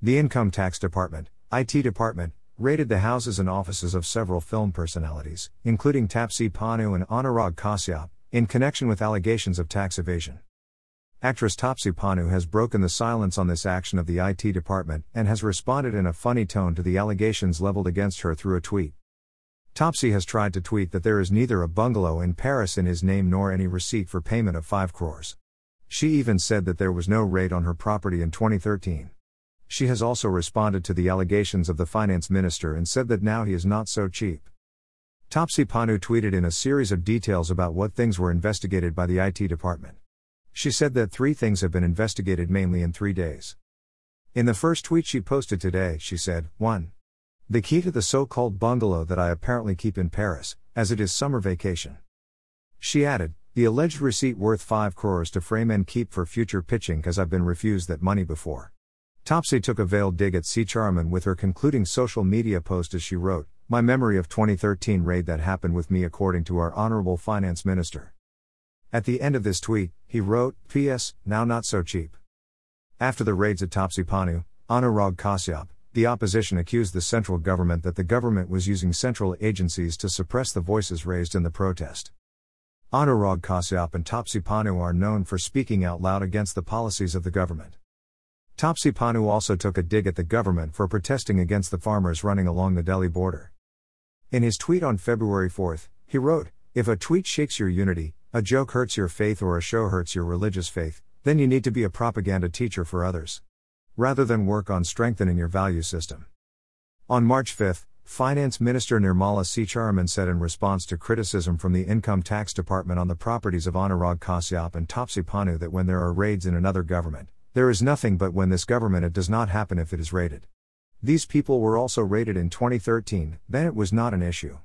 The Income Tax Department, IT Department, raided the houses and offices of several film personalities, including Taapsee Pannu and Anurag Kashyap, in connection with allegations of tax evasion. Actress Taapsee Pannu has broken the silence on this action of the IT department and has responded in a funny tone to the allegations leveled against her through a tweet. Taapsee has tried to tweet that there is neither a bungalow in Paris in his name nor any receipt for payment of 5 crores. She even said that there was no raid on her property in 2013. She has also responded to the allegations of the finance minister and said that now he is not so cheap. Taapsee Pannu tweeted in a series of details about what things were investigated by the IT department. She said that three things have been investigated mainly in three days. In the first tweet she posted today, she said 1. The key to the so called bungalow that I apparently keep in Paris, as it is summer vacation. She added, the alleged receipt worth 5 crores to frame and keep for future pitching because I've been refused that money before. Taapsee took a veiled dig at Sitharaman with her concluding social media post as she wrote, My memory of 2013 raid that happened with me according to our Honorable Finance Minister. At the end of this tweet, he wrote, P.S. Now not so cheap. After the raids at Taapsee Pannu, Anurag Kashyap, the opposition accused the central government that the government was using central agencies to suppress the voices raised in the protest. Anurag Kashyap and Taapsee Pannu are known for speaking out loud against the policies of the government. Taapsee Pannu also took a dig at the government for protesting against the farmers running along the Delhi border. In his tweet on February 4, he wrote, If a tweet shakes your unity, a joke hurts your faith, or a show hurts your religious faith, then you need to be a propaganda teacher for others. Rather than work on strengthening your value system. On March 5, Finance Minister Nirmala Sitharaman said in response to criticism from the Income Tax Department on the properties of Anurag Kashyap and Taapsee Pannu that when there are raids in another government, there is nothing but when this government it does not happen if it is raided. These people were also raided in 2013, then it was not an issue.